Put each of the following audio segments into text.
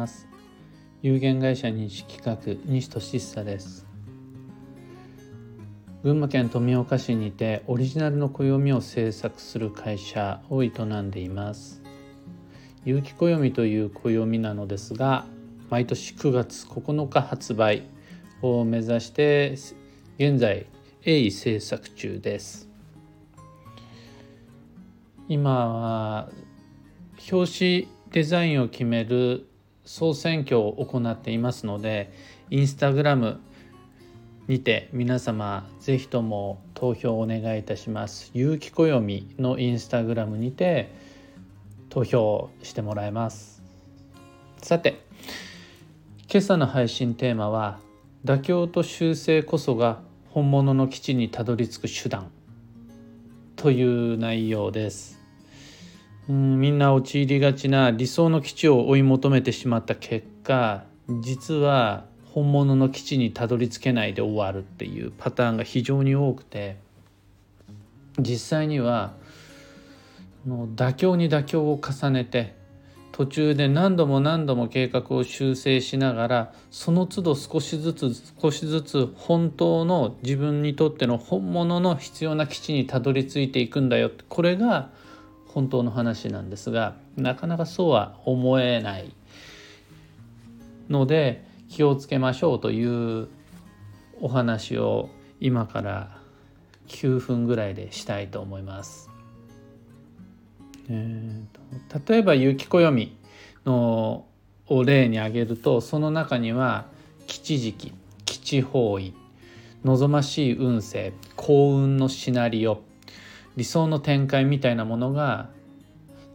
ます。有限会社西企画西俊久です。群馬県富岡市にてオリジナルの暦を制作する会社を営んでいます。有機暦という暦なのですが毎年9月9日発売を目指して現在鋭意制作中です。今は表紙デザインを決める総選挙を行っていますのでインスタグラムにて皆様ぜひとも投票をお願いいたします。有機暦のインスタグラムにて投票してもらえます。さて今朝の配信テーマは妥協と修正こそが本物の基地にたどり着く手段という内容です。うんみんな陥りがちな理想の基地を追い求めてしまった結果実は本物の基地にたどり着けないで終わるっていうパターンが非常に多くて実際にはの妥協に妥協を重ねて途中で何度も何度も計画を修正しながらその都度少しずつ少しずつ本当の自分にとっての本物の必要な基地にたどり着いていくんだよこれが本当の話なんですがなかなかそうは思えないので気をつけましょうというお話を今から9分ぐらいでしたいと思います。えーと、例えば雪暦のを例に挙げるとその中には吉時期吉方位望ましい運勢幸運のシナリオ理想の展開みたいなものが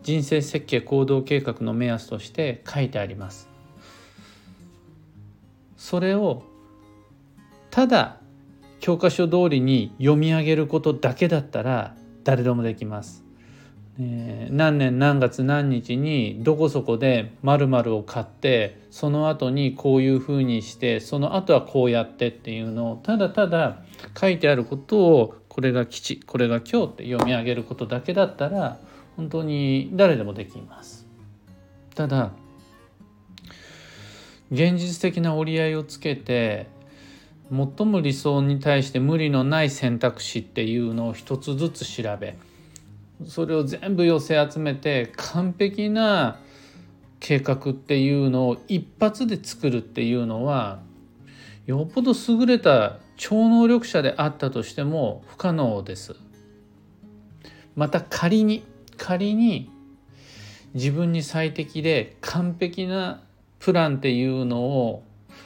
人生設計行動計画の目安として書いてあります。それをただ教科書通りに読み上げることだけだったら誰でもできます。えー、何年何月何日にどこそこで〇〇を買ってその後にこういうふうにしてその後はこうやってっていうのをただただ書いてあることをこれが吉これが今日って読み上げることだけだったら本当に誰でもできます。ただ現実的な折り合いをつけて最も理想に対して無理のない選択肢っていうのを一つずつ調べそれを全部寄せ集めて完璧な計画っていうのを一発で作るっていうのはよっぽど優れた超能力者であったとしても不可能です。また仮に仮に自分に最適で完璧なプランっていうのを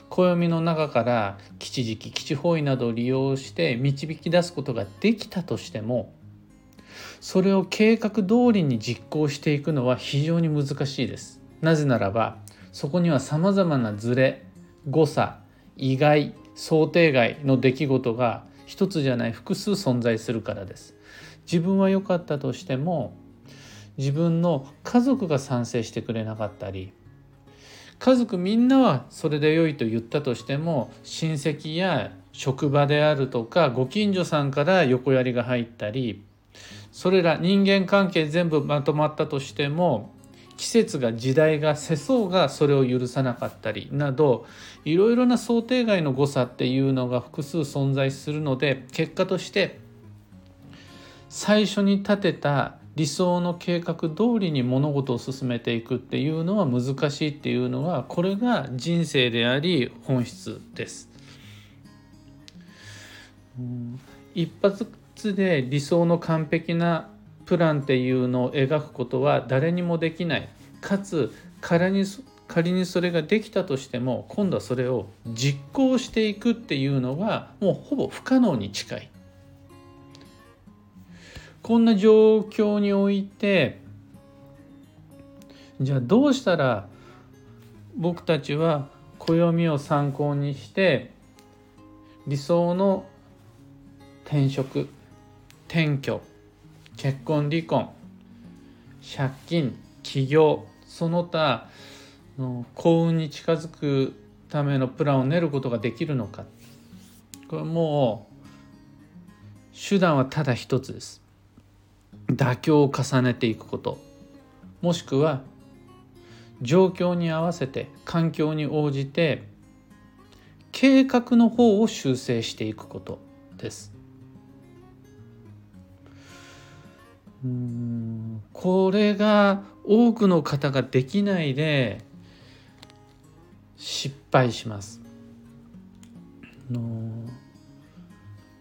暦の中から吉時期吉方位などを利用して導き出すことができたとしてもそれを計画通りに実行していくのは非常に難しいです。なぜならばそこにはさまざまなズレ誤差意外想定外の出来事が一つじゃない複数存在するからです。自分は良かったとしても自分の家族が賛成してくれなかったり家族みんなはそれで良いと言ったとしても親戚や職場であるとかご近所さんから横やりが入ったりそれら人間関係全部まとまったとしても季節が時代が世相がそれを許さなかったりなどいろいろな想定外の誤差っていうのが複数存在するので結果として最初に立てた理想の計画通りに物事を進めていくっていうのは難しいっていうのはこれが人生であり本質です。一発で理想の完璧なプランっていうのを描くことは誰にもできない。かつ仮に仮にそれができたとしても今度はそれを実行していくっていうのがもうほぼ不可能に近い。こんな状況においてじゃあどうしたら僕たちは暦を参考にして理想の転職転居結婚離婚借金起業その他の幸運に近づくためのプランを練ることができるのか。これもう手段はただ一つです。妥協を重ねていくこと。もしくは状況に合わせて環境に応じて計画の方を修正していくことです。うんこれが多くの方ができないで失敗します。の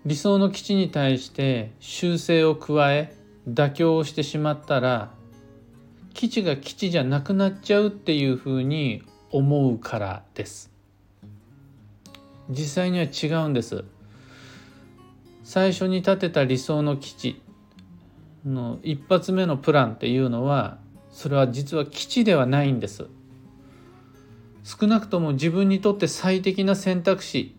理想の基地に対して修正を加え妥協をしてしまったら基地が基地じゃなくなっちゃうっていうふうに思うからです。実際には違うんです。最初に立てた理想の基地の一発目のプランっていうのはそれは実は基地ではないんです。少なくとも自分にとって最適な選択肢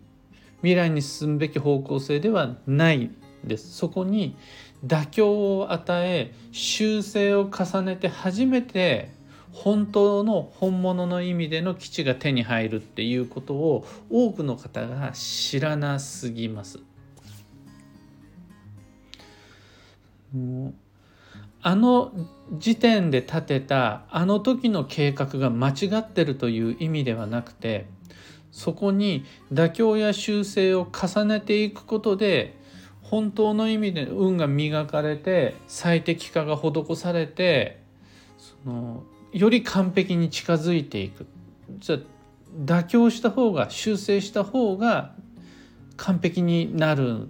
未来に進むべき方向性ではないんですそこに妥協を与え修正を重ねて初めて本当の本物の意味での基地が手に入るっていうことを多くの方が知らなすぎます。あの時点で立てたあの時の計画が間違ってるという意味ではなくてそこに妥協や修正を重ねていくことで本当の意味で運が磨かれて最適化が施されてそのより完璧に近づいていく。じゃ妥協した方が修正した方が完璧になる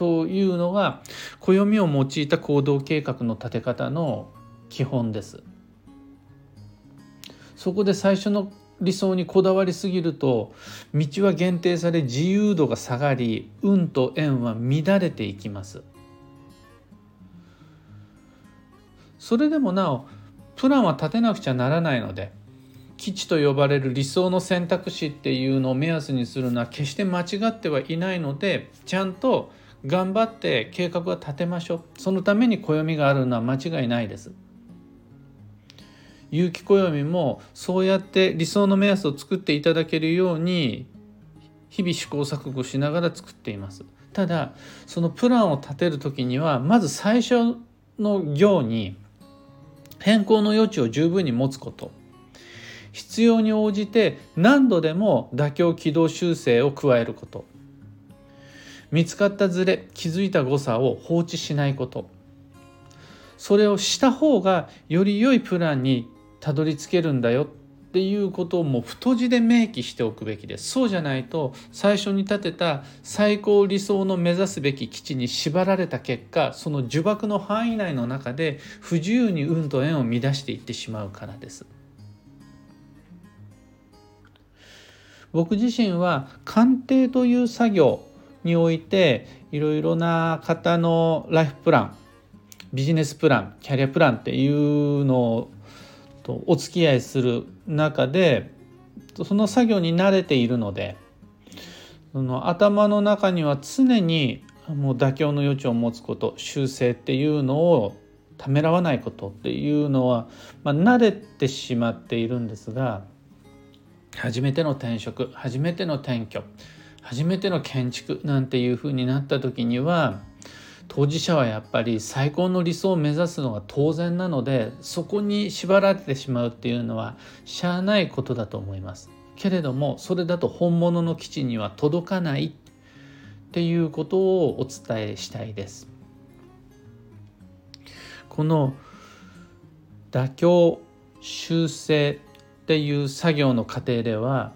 というのが暦を用いた行動計画の立て方の基本です。そこで最初の理想にこだわりすぎると道は限定され自由度が下がり運と縁は乱れていきますそれでもなおプランは立てなくちゃならないので基地と呼ばれる理想の選択肢っていうのを目安にするのは決して間違ってはいないのでちゃんと頑張って計画は立てましょう。そのために暦があるのは間違いないです。有機暦もそうやって理想の目安を作っていただけるように日々試行錯誤しながら作っています。ただそのプランを立てる時にはまず最初の行に変更の余地を十分に持つこと。必要に応じて何度でも妥協軌道修正を加えること。見つかったズレ気づいた誤差を放置しないこと。それをした方がより良いプランにたどり着けるんだよ。っていうことをもう太字で明記しておくべきです。そうじゃないと最初に立てた最高理想の目指すべき基地に縛られた結果その呪縛の範囲内の中で不自由に運と縁を乱していってしまうからです。僕自身は鑑定という作業においていろいろな方のライフプランビジネスプランキャリアプランっていうのとお付き合いする中でその作業に慣れているのでその頭の中には常にもう妥協の余地を持つこと修正っていうのをためらわないことっていうのは、まあ、慣れてしまっているんですが初めての転職初めての転居初めての建築なんていうふうになった時には当事者はやっぱり最高の理想を目指すのが当然なのでそこに縛られてしまうっていうのはしゃあないことだと思います。けれどもそれだと本物の基地には届かないっていうことをお伝えしたいです。この妥協修正っていう作業の過程では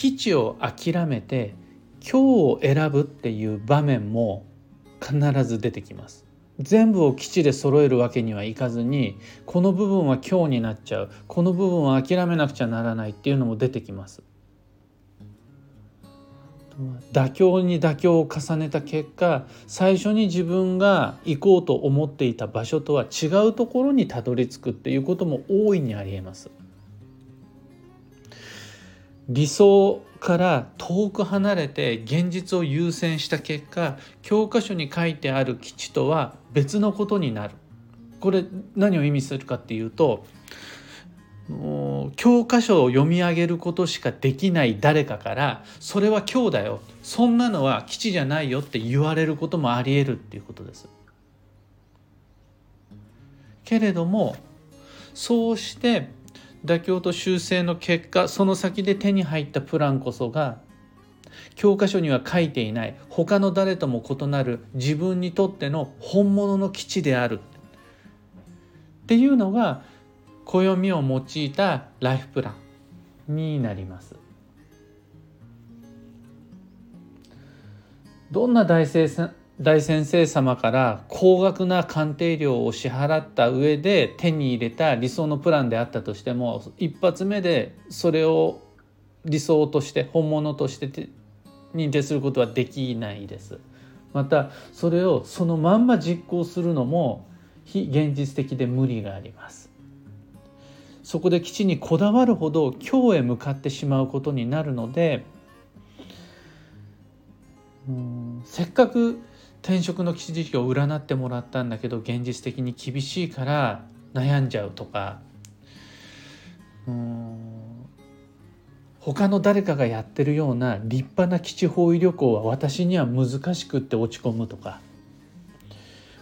基地を諦めて今日を選ぶっていう場面も必ず出てきます。全部を基地で揃えるわけにはいかずにこの部分は今日になっちゃう。この部分は諦めなくちゃならないっていうのも出てきます。妥協に妥協を重ねた結果最初に自分が行こうと思っていた場所とは違うところにたどり着くっていうことも大いにありえます。理想から遠く離れて現実を優先した結果教科書に書いてある基地とは別のことになるこれ何を意味するかっていうと教科書を読み上げることしかできない誰かからそれは今日だよそんなのは基地じゃないよって言われることもありえるっていうことです。けれどもそうして妥協と修正の結果その先で手に入ったプランこそが教科書には書いていない他の誰とも異なる自分にとっての本物の基地であるっていうのが暦を用いたライフプランになります。どんな大先大先生様から高額な鑑定料を支払った上で手に入れた理想のプランであったとしても一発目でそれを理想として本物として認定することはできないです。またそれをそのまんま実行するのも非現実的で無理があります。そこで基地にこだわるほど今日へ向かってしまうことになるのでせっかく転職の吉時期を占ってもらったんだけど現実的に厳しいから悩んじゃうとか。うん。他の誰かがやってるような立派な基地方位旅行は私には難しくって落ち込むとか。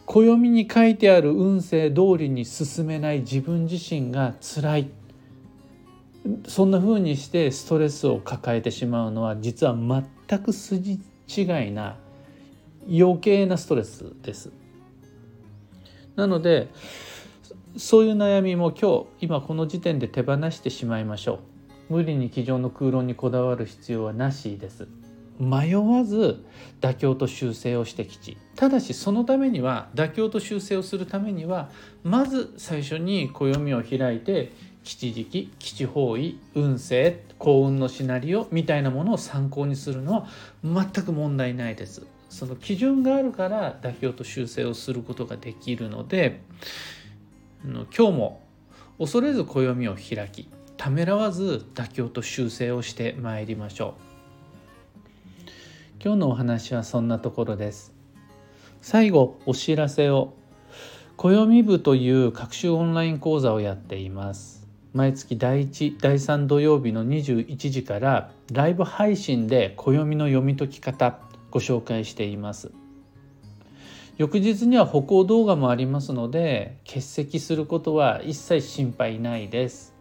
暦に書いてある運勢通りに進めない自分自身が辛い。そんな風にしてストレスを抱えてしまうのは実は全く筋違いな余計なストレスです。なのでそういう悩みも今日今この時点で手放してしまいましょう。無理に机上の空論にこだわる必要はなしです。迷わず妥協と修正をしてきちただしそのためには妥協と修正をするためにはまず最初に暦を開いて吉時期吉方位運勢幸運のシナリオみたいなものを参考にするのは全く問題ないです。その基準があるから妥協と修正をすることができるので今日も恐れず暦を開きためらわず妥協と修正をしてまいりましょう。今日のお話はそんなところです。最後お知らせを。暦部という各種オンライン講座をやっています。毎月第1第3土曜日の21時からライブ配信で暦の読み解き方ご紹介しています。翌日には歩行動画もありますので欠席することは一切心配ないです。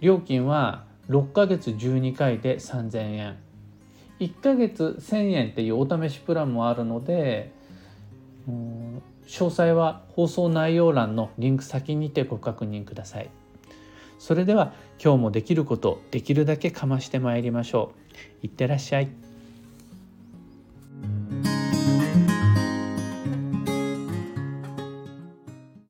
料金は6ヶ月12回で3000円。1ヶ月1000円っていうお試しプランもあるので詳細は放送内容欄のリンク先にてご確認ください。それでは今日もできることできるだけかましてまいりましょう。いってらっしゃい。